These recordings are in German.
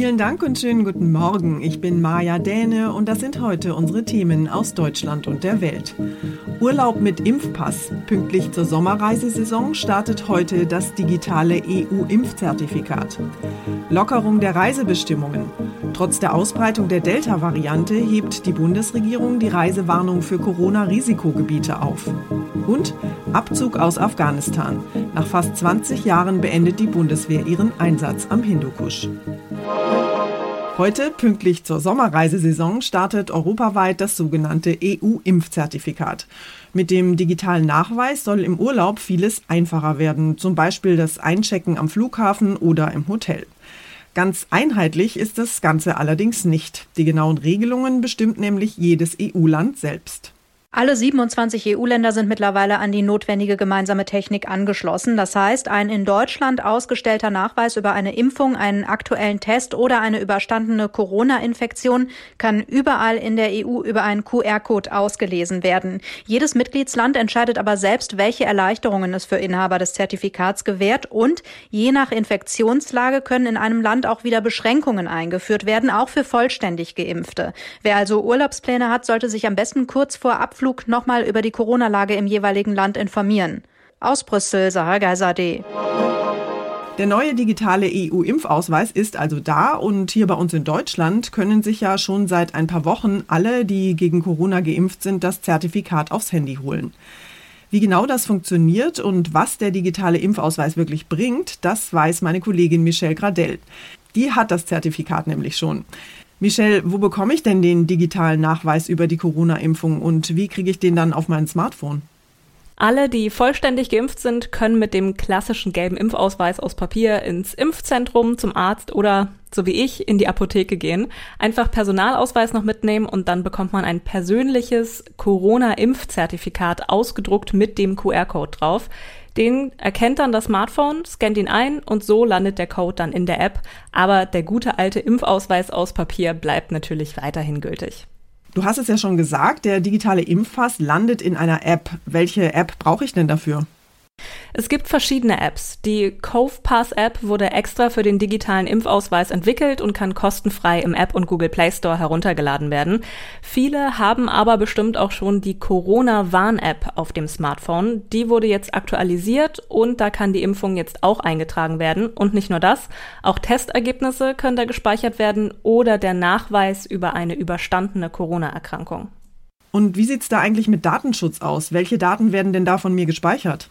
Vielen Dank und schönen guten Morgen. Ich bin Maja Däne und das sind heute unsere Themen aus Deutschland und der Welt. Urlaub mit Impfpass. Pünktlich zur Sommerreisesaison startet heute das digitale EU-Impfzertifikat. Lockerung der Reisebestimmungen. Trotz der Ausbreitung der Delta-Variante hebt die Bundesregierung die Reisewarnung für Corona-Risikogebiete auf. Und Abzug aus Afghanistan. Nach fast 20 Jahren beendet die Bundeswehr ihren Einsatz am Hindukusch. Heute, pünktlich zur Sommerreisesaison, startet europaweit das sogenannte EU-Impfzertifikat. Mit dem digitalen Nachweis soll im Urlaub vieles einfacher werden, zum Beispiel das Einchecken am Flughafen oder im Hotel. Ganz einheitlich ist das Ganze allerdings nicht. Die genauen Regelungen bestimmt nämlich jedes EU-Land selbst. Alle 27 EU-Länder sind mittlerweile an die notwendige gemeinsame Technik angeschlossen. Das heißt, ein in Deutschland ausgestellter Nachweis über eine Impfung, einen aktuellen Test oder eine überstandene Corona-Infektion kann überall in der EU über einen QR-Code ausgelesen werden. Jedes Mitgliedsland entscheidet aber selbst, welche Erleichterungen es für Inhaber des Zertifikats gewährt und je nach Infektionslage können in einem Land auch wieder Beschränkungen eingeführt werden, auch für vollständig Geimpfte. Wer also Urlaubspläne hat, sollte sich am besten kurz vor Abflug nochmal über die Corona-Lage im jeweiligen Land informieren. Aus Brüssel, Sarah Geiserde. Der neue digitale EU-Impfausweis ist also da und hier bei uns in Deutschland können sich ja schon seit ein paar Wochen alle, die gegen Corona geimpft sind, das Zertifikat aufs Handy holen. Wie genau das funktioniert und was der digitale Impfausweis wirklich bringt, das weiß meine Kollegin Michelle Gradell. Die hat das Zertifikat nämlich schon. Michelle, wo bekomme ich denn den digitalen Nachweis über die Corona-Impfung und wie kriege ich den dann auf mein Smartphone? Alle, die vollständig geimpft sind, können mit dem klassischen gelben Impfausweis aus Papier ins Impfzentrum, zum Arzt oder, so wie ich, in die Apotheke gehen. Einfach Personalausweis noch mitnehmen und dann bekommt man ein persönliches Corona-Impfzertifikat ausgedruckt mit dem QR-Code drauf. Den erkennt dann das Smartphone, scannt ihn ein und so landet der Code dann in der App. Aber der gute alte Impfausweis aus Papier bleibt natürlich weiterhin gültig. Du hast es ja schon gesagt, der digitale Impfpass landet in einer App. Welche App brauche ich denn dafür? Es gibt verschiedene Apps. Die CovePass App wurde extra für den digitalen Impfausweis entwickelt und kann kostenfrei im App und Google Play Store heruntergeladen werden. Viele haben aber bestimmt auch schon die Corona Warn App auf dem Smartphone. Die wurde jetzt aktualisiert und da kann die Impfung jetzt auch eingetragen werden. Und nicht nur das, auch Testergebnisse können da gespeichert werden oder der Nachweis über eine überstandene Corona-Erkrankung. Und wie sieht's da eigentlich mit Datenschutz aus? Welche Daten werden denn da von mir gespeichert?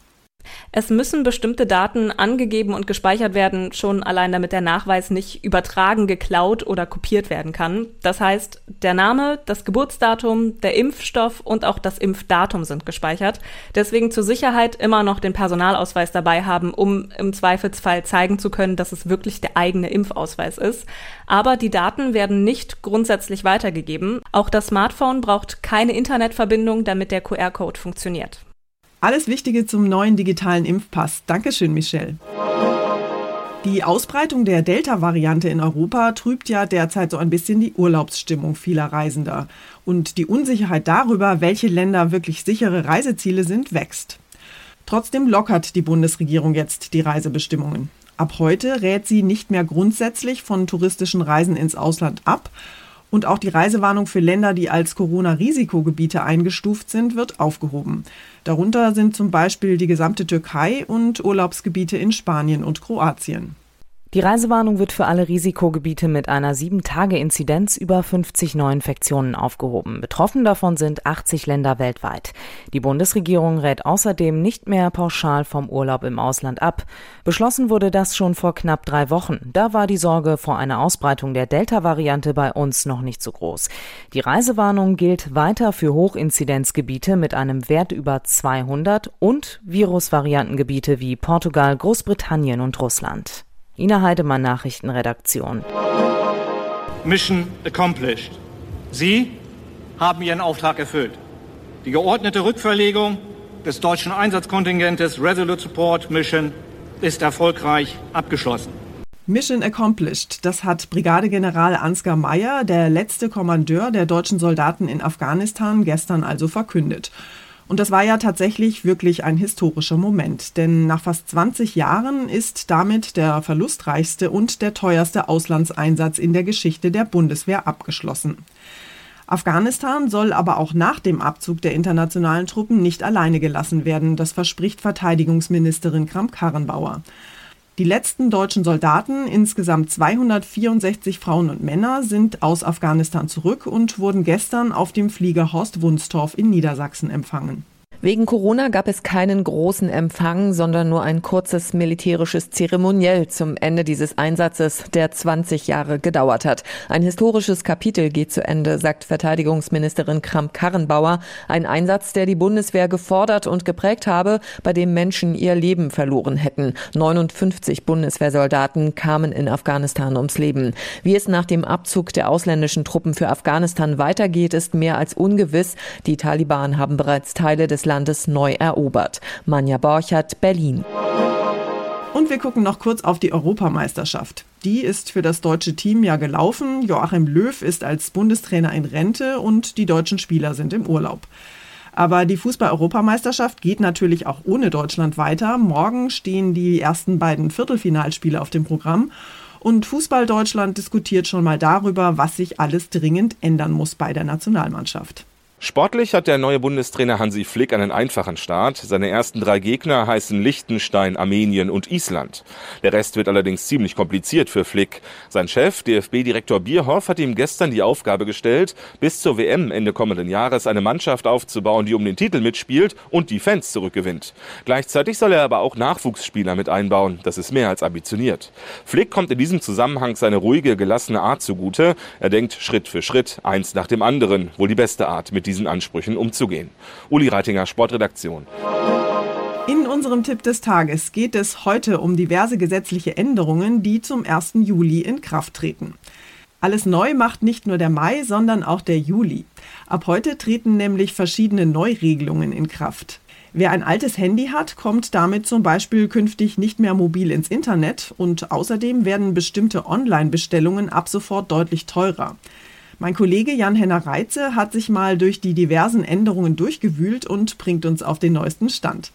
Es müssen bestimmte Daten angegeben und gespeichert werden, schon allein damit der Nachweis nicht übertragen, geklaut oder kopiert werden kann. Das heißt, der Name, das Geburtsdatum, der Impfstoff und auch das Impfdatum sind gespeichert. Deswegen zur Sicherheit immer noch den Personalausweis dabei haben, um im Zweifelsfall zeigen zu können, dass es wirklich der eigene Impfausweis ist. Aber die Daten werden nicht grundsätzlich weitergegeben. Auch das Smartphone braucht keine Internetverbindung, damit der QR-Code funktioniert. Alles Wichtige zum neuen digitalen Impfpass. Dankeschön, Michelle. Die Ausbreitung der Delta-Variante in Europa trübt ja derzeit so ein bisschen die Urlaubsstimmung vieler Reisender. Und die Unsicherheit darüber, welche Länder wirklich sichere Reiseziele sind, wächst. Trotzdem lockert die Bundesregierung jetzt die Reisebestimmungen. Ab heute rät sie nicht mehr grundsätzlich von touristischen Reisen ins Ausland ab und auch die Reisewarnung für Länder, die als Corona-Risikogebiete eingestuft sind, wird aufgehoben. Darunter sind zum Beispiel die gesamte Türkei und Urlaubsgebiete in Spanien und Kroatien. Die Reisewarnung wird für alle Risikogebiete mit einer 7-Tage-Inzidenz über 50 Neuinfektionen aufgehoben. Betroffen davon sind 80 Länder weltweit. Die Bundesregierung rät außerdem nicht mehr pauschal vom Urlaub im Ausland ab. Beschlossen wurde das schon vor knapp drei Wochen. Da war die Sorge vor einer Ausbreitung der Delta-Variante bei uns noch nicht so groß. Die Reisewarnung gilt weiter für Hochinzidenzgebiete mit einem Wert über 200 und Virusvariantengebiete wie Portugal, Großbritannien und Russland. Ina Heidemann, Nachrichtenredaktion. Mission accomplished. Sie haben Ihren Auftrag erfüllt. Die geordnete Rückverlegung des deutschen Einsatzkontingentes Resolute Support Mission ist erfolgreich abgeschlossen. Mission accomplished. Das hat Brigadegeneral Ansgar Meyer, der letzte Kommandeur der deutschen Soldaten in Afghanistan, gestern also verkündet. Und das war ja tatsächlich wirklich ein historischer Moment, denn nach fast 20 Jahren ist damit der verlustreichste und der teuerste Auslandseinsatz in der Geschichte der Bundeswehr abgeschlossen. Afghanistan soll aber auch nach dem Abzug der internationalen Truppen nicht alleine gelassen werden, das verspricht Verteidigungsministerin Kramp-Karrenbauer. Die letzten deutschen Soldaten, insgesamt 264 Frauen und Männer, sind aus Afghanistan zurück und wurden gestern auf dem Flieger Horst Wunstorf in Niedersachsen empfangen. Wegen Corona gab es keinen großen Empfang, sondern nur ein kurzes militärisches Zeremoniell zum Ende dieses Einsatzes, der 20 Jahre gedauert hat. Ein historisches Kapitel geht zu Ende, sagt Verteidigungsministerin Kramp-Karrenbauer. Ein Einsatz, der die Bundeswehr gefordert und geprägt habe, bei dem Menschen ihr Leben verloren hätten. 59 Bundeswehrsoldaten kamen in Afghanistan ums Leben. Wie es nach dem Abzug der ausländischen Truppen für Afghanistan weitergeht, ist mehr als ungewiss. Die Taliban haben bereits Teile des Landes neu erobert. Manja Borchert, Berlin. Und wir gucken noch kurz auf die Europameisterschaft. Die ist für das deutsche Team ja gelaufen. Joachim Löw ist als Bundestrainer in Rente und die deutschen Spieler sind im Urlaub. Aber die Fußball-Europameisterschaft geht natürlich auch ohne Deutschland weiter. Morgen stehen die ersten beiden Viertelfinalspiele auf dem Programm. Und Fußball Deutschland diskutiert schon mal darüber, was sich alles dringend ändern muss bei der Nationalmannschaft. Sportlich hat der neue Bundestrainer Hansi Flick einen einfachen Start. Seine ersten drei Gegner heißen Liechtenstein, Armenien und Island. Der Rest wird allerdings ziemlich kompliziert für Flick. Sein Chef, DFB-Direktor Bierhoff, hat ihm gestern die Aufgabe gestellt, bis zur WM Ende kommenden Jahres eine Mannschaft aufzubauen, die um den Titel mitspielt und die Fans zurückgewinnt. Gleichzeitig soll er aber auch Nachwuchsspieler mit einbauen. Das ist mehr als ambitioniert. Flick kommt in diesem Zusammenhang seine ruhige, gelassene Art zugute. Er denkt Schritt für Schritt, eins nach dem anderen, wohl die beste Art, mit diesen Ansprüchen umzugehen. Uli Reitinger, Sportredaktion. In unserem Tipp des Tages geht es heute um diverse gesetzliche Änderungen, die zum 1. Juli in Kraft treten. Alles neu macht nicht nur der Mai, sondern auch der Juli. Ab heute treten nämlich verschiedene Neuregelungen in Kraft. Wer ein altes Handy hat, kommt damit zum Beispiel künftig nicht mehr mobil ins Internet und außerdem werden bestimmte Online-Bestellungen ab sofort deutlich teurer. Mein Kollege Jan-Henner Reitze hat sich mal durch die diversen Änderungen durchgewühlt und bringt uns auf den neuesten Stand.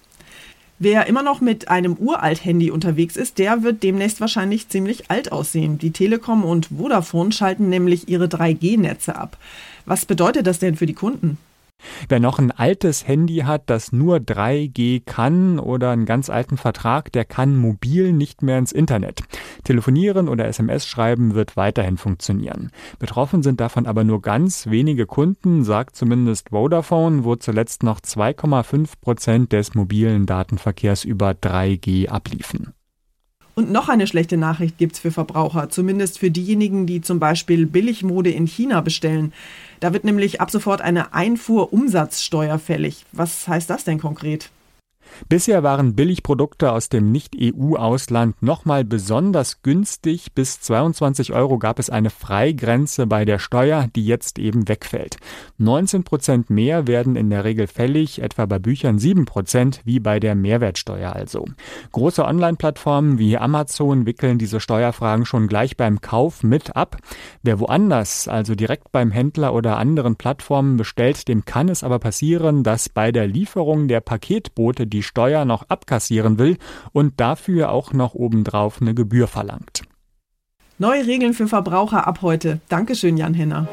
Wer immer noch mit einem Uralt-Handy unterwegs ist, der wird demnächst wahrscheinlich ziemlich alt aussehen. Die Telekom und Vodafone schalten nämlich ihre 3G-Netze ab. Was bedeutet das denn für die Kunden? Wer noch ein altes Handy hat, das nur 3G kann oder einen ganz alten Vertrag, der kann mobil nicht mehr ins Internet. Telefonieren oder SMS schreiben wird weiterhin funktionieren. Betroffen sind davon aber nur ganz wenige Kunden, sagt zumindest Vodafone, wo zuletzt noch 2,5 Prozent des mobilen Datenverkehrs über 3G abliefen. Und noch eine schlechte Nachricht gibt es für Verbraucher, zumindest für diejenigen, die zum Beispiel Billigmode in China bestellen. Da wird nämlich ab sofort eine Einfuhrumsatzsteuer fällig. Was heißt das denn konkret? Bisher waren Billigprodukte aus dem Nicht-EU-Ausland nochmal besonders günstig. Bis 22 Euro gab es eine Freigrenze bei der Steuer, die jetzt eben wegfällt. 19 Prozent mehr werden in der Regel fällig, etwa bei Büchern 7 Prozent, wie bei der Mehrwertsteuer also. Große Online-Plattformen wie Amazon wickeln diese Steuerfragen schon gleich beim Kauf mit ab. Wer woanders, also direkt beim Händler oder anderen Plattformen bestellt, dem kann es aber passieren, dass bei der Lieferung der Paketboote die Steuer noch abkassieren will und dafür auch noch obendrauf eine Gebühr verlangt. Neue Regeln für Verbraucher ab heute. Dankeschön, Jan Henner.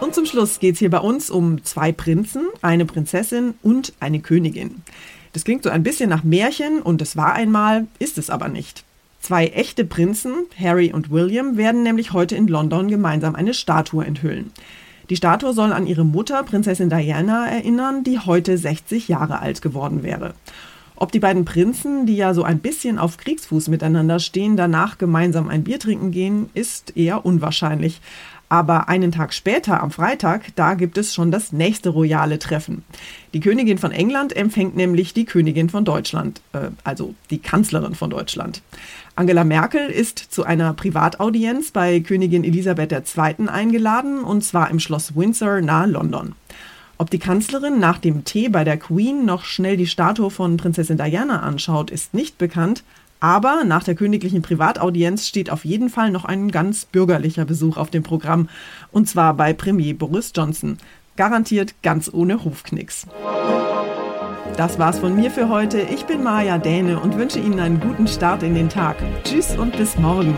Und zum Schluss geht es hier bei uns um zwei Prinzen, eine Prinzessin und eine Königin. Das klingt so ein bisschen nach Märchen und es war einmal, ist es aber nicht. Zwei echte Prinzen, Harry und William, werden nämlich heute in London gemeinsam eine Statue enthüllen. Die Statue soll an ihre Mutter, Prinzessin Diana, erinnern, die heute 60 Jahre alt geworden wäre. Ob die beiden Prinzen, die ja so ein bisschen auf Kriegsfuß miteinander stehen, danach gemeinsam ein Bier trinken gehen, ist eher unwahrscheinlich. Aber einen Tag später, am Freitag, da gibt es schon das nächste royale Treffen. Die Königin von England empfängt nämlich die Königin von Deutschland, äh, also die Kanzlerin von Deutschland. Angela Merkel ist zu einer Privataudienz bei Königin Elisabeth II. eingeladen, und zwar im Schloss Windsor nahe London. Ob die Kanzlerin nach dem Tee bei der Queen noch schnell die Statue von Prinzessin Diana anschaut, ist nicht bekannt. Aber nach der königlichen Privataudienz steht auf jeden Fall noch ein ganz bürgerlicher Besuch auf dem Programm, und zwar bei Premier Boris Johnson. Garantiert ganz ohne Hufknicks. Das war's von mir für heute. Ich bin Maja Däne und wünsche Ihnen einen guten Start in den Tag. Tschüss und bis morgen.